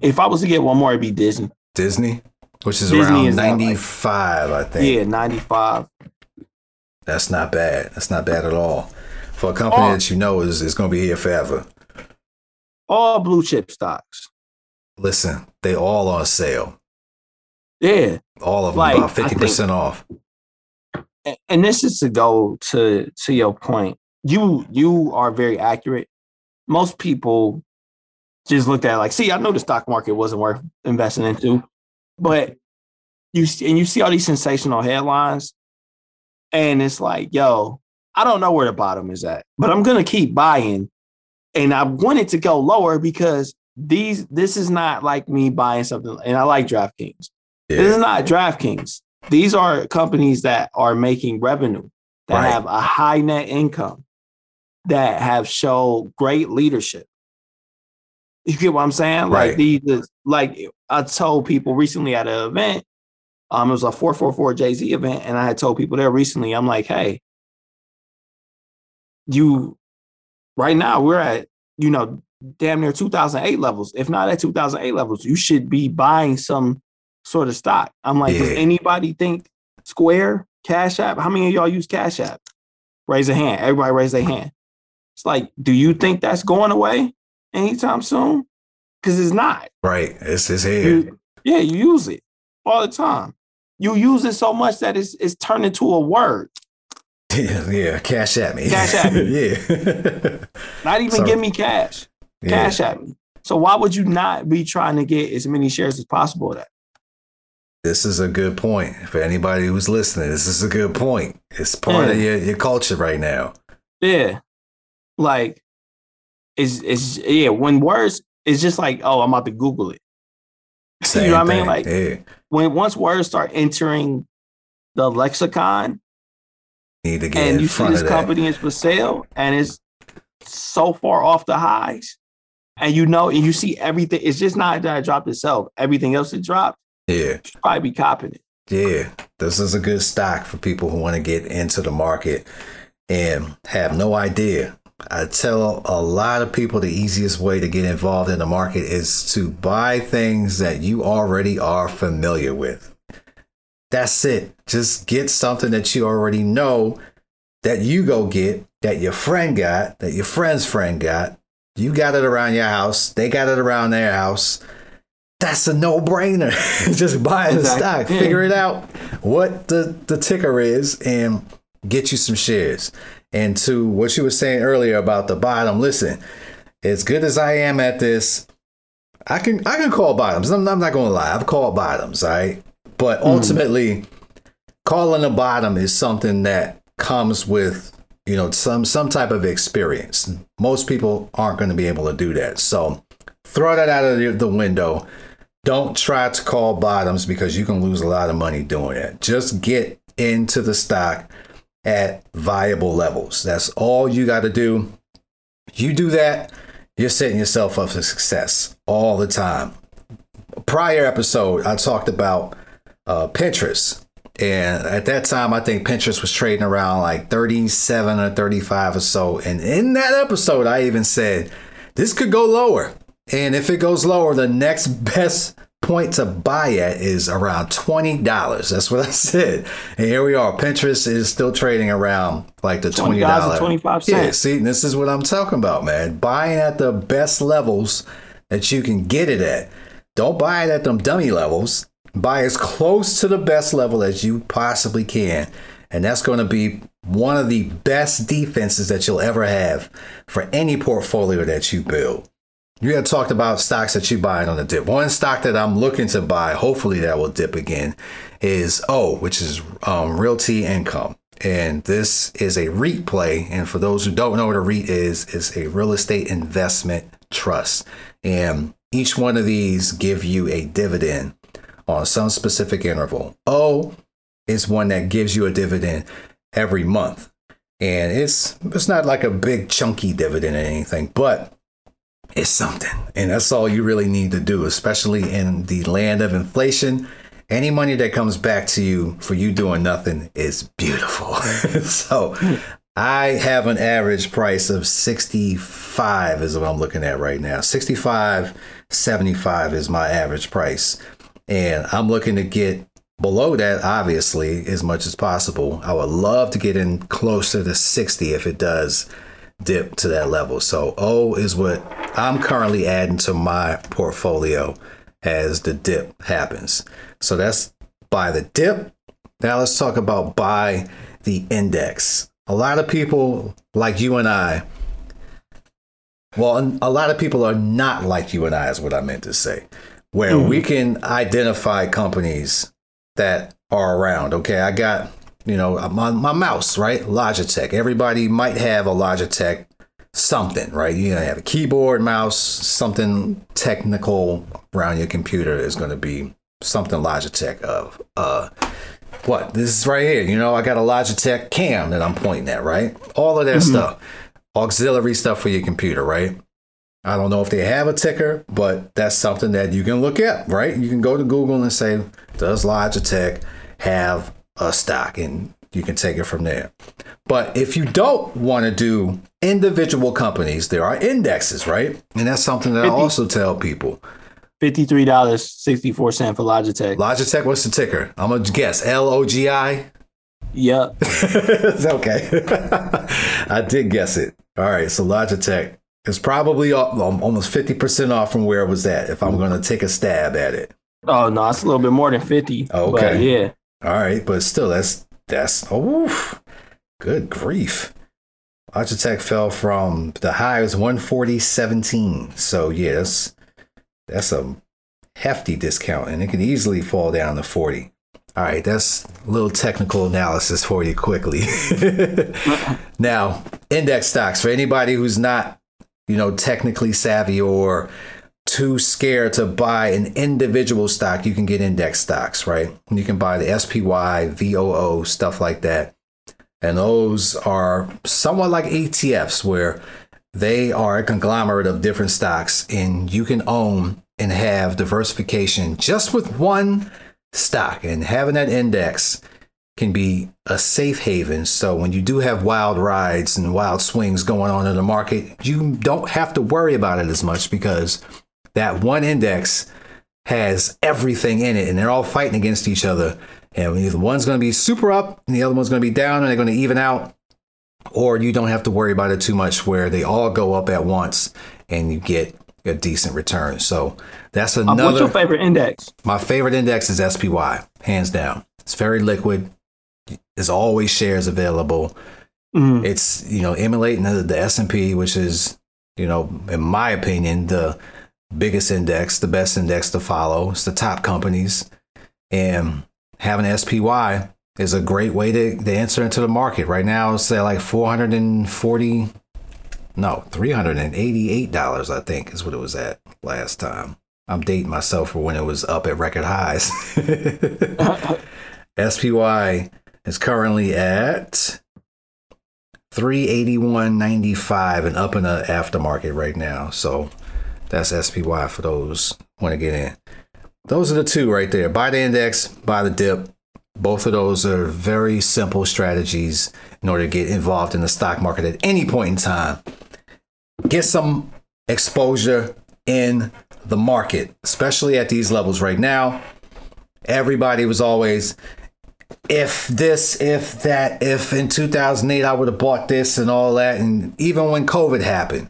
if I was to get one more, it'd be Disney. Disney, which is Disney around is at, like- ninety five, I think. Yeah, 95. That's not bad. That's not bad at all. For a company Oh. that you know is, is going to be here forever. All blue chip stocks. Listen, they all on sale. Yeah. All of them Like, about fifty percent off. And this is to go to to your point. You you are very accurate. Most people just looked at it like, see, I know the stock market wasn't worth investing into, but you and you see all these sensational headlines, and it's like, yo, I don't know where the bottom is at, but I'm gonna keep buying, and I want it to go lower because these this is not like me buying something, and I like DraftKings. This is Yeah. not DraftKings. These are companies that are making revenue, that Right. have a high net income, that have shown great leadership. You get what I'm saying? Right. Like these, like I told people recently at an event, um, it was a 444 Jay Z event, and I had told people there recently, I'm like, hey, you, right now we're at, you know, damn near 2008 levels. If not at 2008 levels, you should be buying some sort of stock. I'm like, does anybody think Square, Cash App? How many of y'all use Cash App? Raise a hand. Everybody raise their hand. It's like, do you think that's going away anytime soon? Because it's not. Right. It's it's here. You- yeah, you use it all the time. You use it so much that it's it's turned into a word. Yeah, yeah. Cash at me. Cash at me. yeah. Not even So- give me cash. yeah. Cash at me. So why would you not be trying to get as many shares as possible of that? This is a good point for anybody who's listening. This is a good point. It's part of your, your culture right now. Yeah. Like it's it's yeah, when words it's just like, oh, I'm about to Google it. You know what I mean? Like yeah. when once words start entering the lexicon Need to get and you see this company is for sale and it's so far off the highs, and you know, and you see everything, it's just not that it dropped itself. Everything else it dropped, Yeah. you should probably be copying it. Yeah, this is a good stock for people who want to get into the market and have no idea. I tell a lot of people the easiest way to get involved in the market is to buy things that you already are familiar with. That's it. Just get something that you already know that you go get, that your friend got, that your friend's friend got. You got it around your house, they got it around their house that's a no-brainer. Just buy the Exactly. stock, Yeah. figure it out what the, the ticker is, and get you some shares. And to what you were saying earlier about the bottom, listen, as good as I am at this, I can I can call bottoms. I'm, I'm not going to lie, I've called bottoms, all right. But hmm. ultimately, calling a bottom is something that comes with you know some some type of experience. Most people aren't going to be able to do that. So throw that out of the- the window. Don't try to call bottoms because you can lose a lot of money doing it. Just get into the stock at viable levels. That's all you got to do. You do that, you're setting yourself up for success all the time. Prior episode, I talked about uh, Pinterest. And at that time, I think Pinterest was trading around like 37 or 35 or so. And in that episode, I even said, this could go lower. And if it goes lower, the next best point to buy at is around $20. That's what I said. And here we are. Pinterest is still trading around like the $20. $20 and 25 Yeah, see, this is what I'm talking about, man. Buying at the best levels that you can get it at. Don't buy it at them dummy levels. Buy as close to the best level as you possibly can. And that's going to be one of the best defenses that you'll ever have for any portfolio that you build. You had talked about stocks that you buying on the dip. One stock that I'm looking to buy, hopefully that will dip again, is O, which is um, Realty Income. And this is a REIT play. And for those who don't know what a REIT is, it's a real estate investment trust. And each one of these give you a dividend on some specific interval. O is one that gives you a dividend every month. And it's it's not like a big chunky dividend or anything, but it's something. And that's all you really need to do, especially in the land of inflation. Any money that comes back to you for you doing nothing is beautiful. so I have an average price of 65 is what I'm looking at right now. 65, 75 is my average price. And I'm looking to get below that, obviously, as much as possible. I would love to get in closer to 60 if it does dip to that level. So O is what I'm currently adding to my portfolio as the dip happens. So that's buy the dip. Now let's talk about buy the index. A lot of people like you and I, well, a lot of people are not like you and I, is what I meant to say, where we mm-hmm. can identify companies that are around. Okay, I got you know, uh, my, my mouse, right? Logitech. Everybody might have a Logitech something, right? You have a keyboard, mouse, something technical around your computer is going to be something Logitech of. Uh, what? This is right here. You know, I got a Logitech cam that I'm pointing at, right? All of that mm-hmm. stuff. Auxiliary stuff for your computer, right? I don't know if they have a ticker, but that's something that you can look at, right? You can go to Google and say, does Logitech have a stock? And you can take it from there. But if you don't want to do individual companies, there are indexes, right? And that's something that I also tell people. Fifty-three dollars sixty-four cent for Logitech. Logitech, what's the ticker? I'm gonna guess L O G I. Yep. It's okay. I did guess it. All right, so Logitech is probably almost 50% off from where it was at if I'm mm-hmm. going to take a stab at it. Oh no, it's a little bit more than fifty. Okay. But yeah. All right, but still, that's, that's, oh, good grief. Logitech fell from the high was 140.17. So, that's, that's a hefty discount and it can easily fall down to 40. All right, that's a little technical analysis for you quickly. now, index stocks for anybody who's not, you know, technically savvy or too scared to buy an individual stock, you can get index stocks, right? You can buy the SPY, VOO, stuff like that. And those are somewhat like ETFs where they are a conglomerate of different stocks and you can own and have diversification just with one stock and having that index can be a safe haven. So when you do have wild rides and wild swings going on in the market, you don't have to worry about it as much because that one index has everything in it and they're all fighting against each other. And either one's going to be super up and the other one's going to be down and they're going to even out. Or you don't have to worry about it too much where they all go up at once and you get a decent return. So that's Uh, What's your another. favorite index? My favorite index is SPY, hands down. It's very liquid. There's always shares available. Mhm. It's you know emulating the, the S and P, which is you know in my opinion the biggest index, the best index to follow. It's the top companies, and having SPY is a great way to, to enter into the market. Right now, it's at like 440, no, 388 dollars. I think is what it was at last time. I'm dating myself for when it was up at record highs. SPY is currently at 381.95 and up in the aftermarket right now. So that's SPY for those want to get in. Those are the two right there. Buy the index, buy the dip. Both of those are very simple strategies in order to get involved in the stock market at any point in time. Get some exposure in the market, especially at these levels right now. Everybody was always, if this, if that, if in 2008 I would have bought this and all that. And even when COVID happened,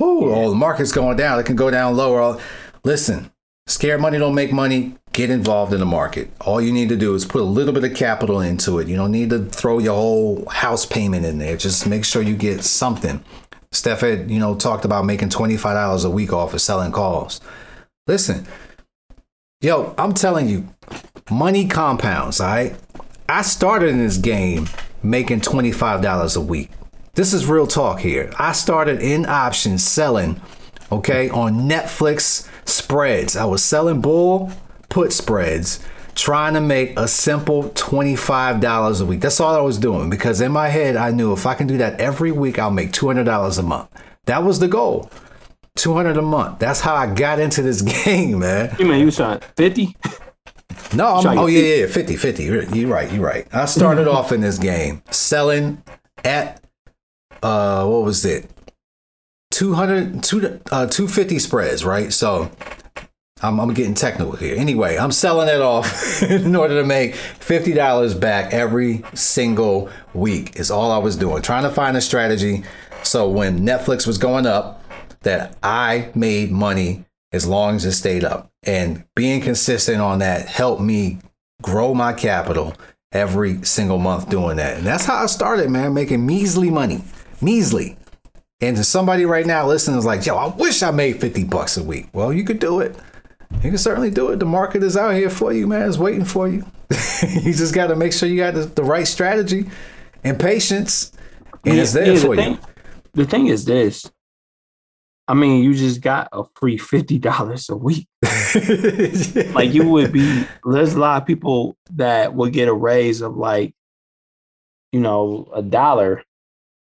Ooh, oh, the market's going down. It can go down lower. Listen, scared money don't make money. Get involved in the market. All you need to do is put a little bit of capital into it. You don't need to throw your whole house payment in there. Just make sure you get something. Steph had, you know, talked about making $25 a week off of selling calls. Listen, yo, I'm telling you, money compounds, all right? I started in this game making $25 a week. This is real talk here. I started in options selling, okay, on Netflix spreads. I was selling bull put spreads, trying to make a simple $25 a week. That's all I was doing because in my head, I knew if I can do that every week, I'll make $200 a month. That was the goal. 200 a month. That's how I got into this game, man. You mean you trying fifty? No, I'm, oh yeah, yeah, 50, 50. You're you're right, you're right. I started off in this game selling at uh what was it? 200 two, uh 250 spreads, right? So I'm, I'm getting technical here. Anyway, I'm selling it off in order to make $50 back every single week is all I was doing. Trying to find a strategy so when Netflix was going up that I made money as long as it stayed up. And being consistent on that helped me grow my capital every single month doing that. And that's how I started, man, making measly money. Measly. And to somebody right now listening is like, yo, I wish I made 50 bucks a week. Well, you could do it. You can certainly do it. The market is out here for you, man. It's waiting for you. you just got to make sure you got the, the right strategy and patience. And it's there Yeah, for the you. thing, the thing is this. I mean, you just got a free fifty dollars a week. Like you would be. There's a lot of people that would get a raise of like, you know, a dollar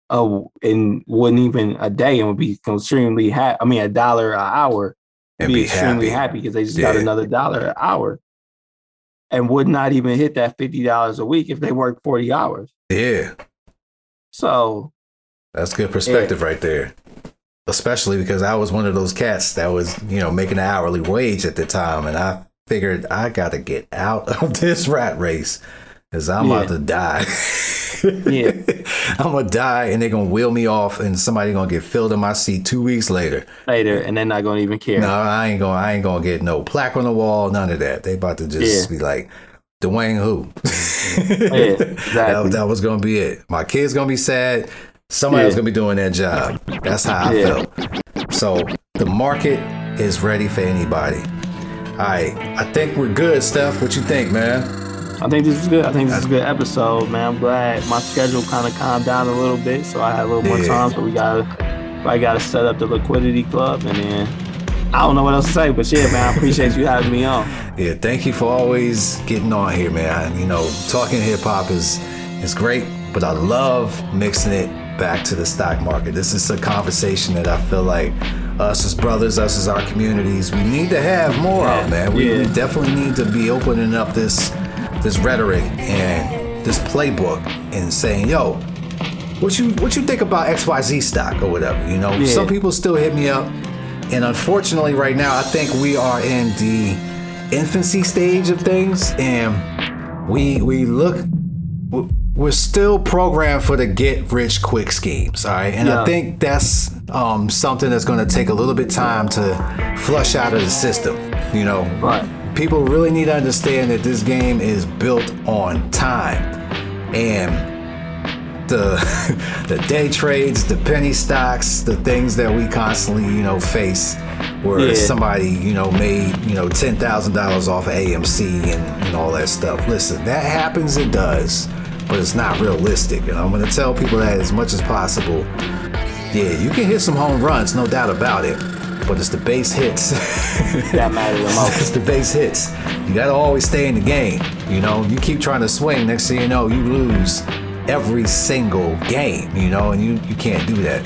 uh, and wouldn't even a day and would be extremely happy. I mean, a dollar an hour and be, be extremely happy because they just yeah. got another dollar an hour and would not even hit that $50 a week if they worked 40 hours. Yeah. So that's good perspective yeah. right there. Especially because I was one of those cats that was, you know, making an hourly wage at the time. And I figured I got to get out of this rat race because I'm yeah. about to die. yeah. I'm gonna die and they're gonna wheel me off and somebody gonna get filled in my seat two weeks later. Later, and they're not gonna even care. No, I ain't gonna I ain't gonna get no plaque on the wall, none of that. They about to just yeah. be like, Dwayne who? yeah, exactly. that, that, was gonna be it. My kid's gonna be sad. Somebody yeah. gonna be doing their job. That's how I yeah. felt. So the market is ready for anybody. All right, I think we're good, Steph. What you think, man? I think this is good. I think this is a good episode, man. I'm glad my schedule kind of calmed down a little bit, so I had a little more time. So we gotta, I gotta set up the liquidity club, and then I don't know what else to say, but yeah, man, I appreciate you having me on. Yeah, thank you for always getting on here, man. You know, talking hip hop is is great, but I love mixing it back to the stock market. This is a conversation that I feel like us as brothers, us as our communities, we need to have more yeah, of, man. We, yeah. we definitely need to be opening up this this rhetoric and this playbook and saying, yo, what you what you think about XYZ stock or whatever? You know, yeah. some people still hit me up. And unfortunately, right now, I think we are in the infancy stage of things, and we we look we're still programmed for the get rich quick schemes, all right. And yeah. I think that's um, something that's going to take a little bit time to flush out of the system. You know, right people really need to understand that this game is built on time and the the day trades, the penny stocks, the things that we constantly, you know, face where yeah. somebody, you know, made, you know, ten thousand dollars off of AMC and, and all that stuff. Listen, that happens, it does, but it's not realistic. And I'm gonna tell people that as much as possible. Yeah, you can hit some home runs, no doubt about it but it's the base hits that matter the most. it's the base hits. You gotta always stay in the game. You know, you keep trying to swing. Next thing you know, you lose every single game. You know, and you you can't do that.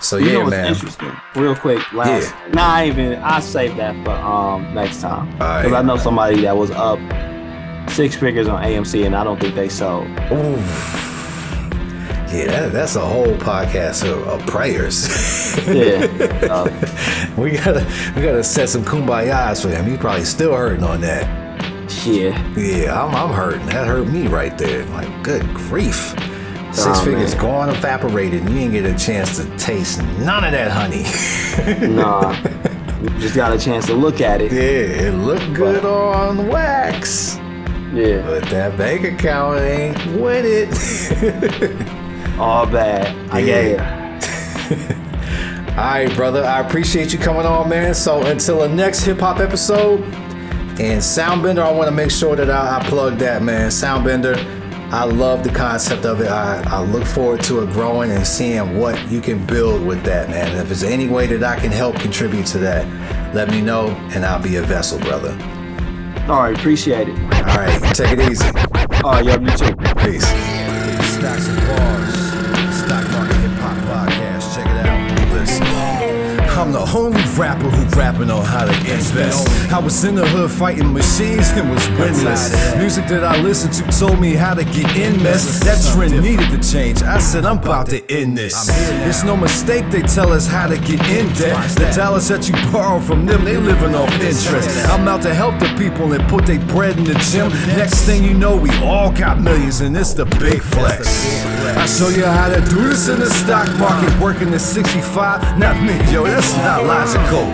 So you yeah, man. Interesting. Real quick, last. Yeah. Nah, even I save that for um next time because right. I know somebody that was up six figures on AMC, and I don't think they sold. Ooh. Yeah, that, that's a whole podcast of, of prayers. yeah, um, we gotta we gotta set some kumbayas for him. He's probably still hurting on that. Yeah, yeah, I'm, I'm hurting. That hurt me right there. Like, good grief. Six oh, figures man. gone evaporated, and you ain't get a chance to taste none of that honey. nah, you just got a chance to look at it. Yeah, it looked good but, on wax. Yeah, but that bank account ain't with it. All bad. I get it. All right, brother. I appreciate you coming on, man. So until the next hip hop episode, and Soundbender, I want to make sure that I, I plug that, man. Soundbender, I love the concept of it. I, I look forward to it growing and seeing what you can build with that, man. And if there's any way that I can help contribute to that, let me know, and I'll be a vessel, brother. All right, appreciate it. All right, take it easy. All right, yeah, you too. Peace. Stacks and bars. The only rapper who rapping on how to invest. I was in the hood fighting machines and was winless. Music that I listened to told me how to get in mess. That trend needed to change. I said I'm about to end this. It's no mistake they tell us how to get in debt. The dollars that you borrow from them, they living off interest. I'm out to help the people and put their bread in the gym. Next thing you know, we all got millions and it's the big flex. I show you how to do this in the stock market, working at 65. Not me, yo, that's not logical.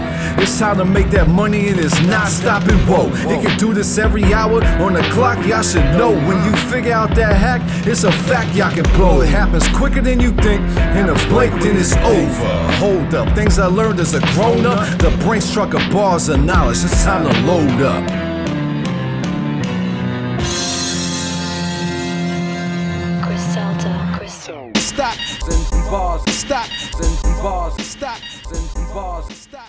It's time to make that money and it's not stopping. Whoa, it can do this every hour on the clock. Y'all should know when you figure out that hack, it's a fact y'all can blow. It happens quicker than you think, in a blink, then it's over. Hold up, things I learned as a grown up. The brain struck of bars of knowledge. It's time to load up. Stop, and bars, stop, and bars, stop and bars. Stop.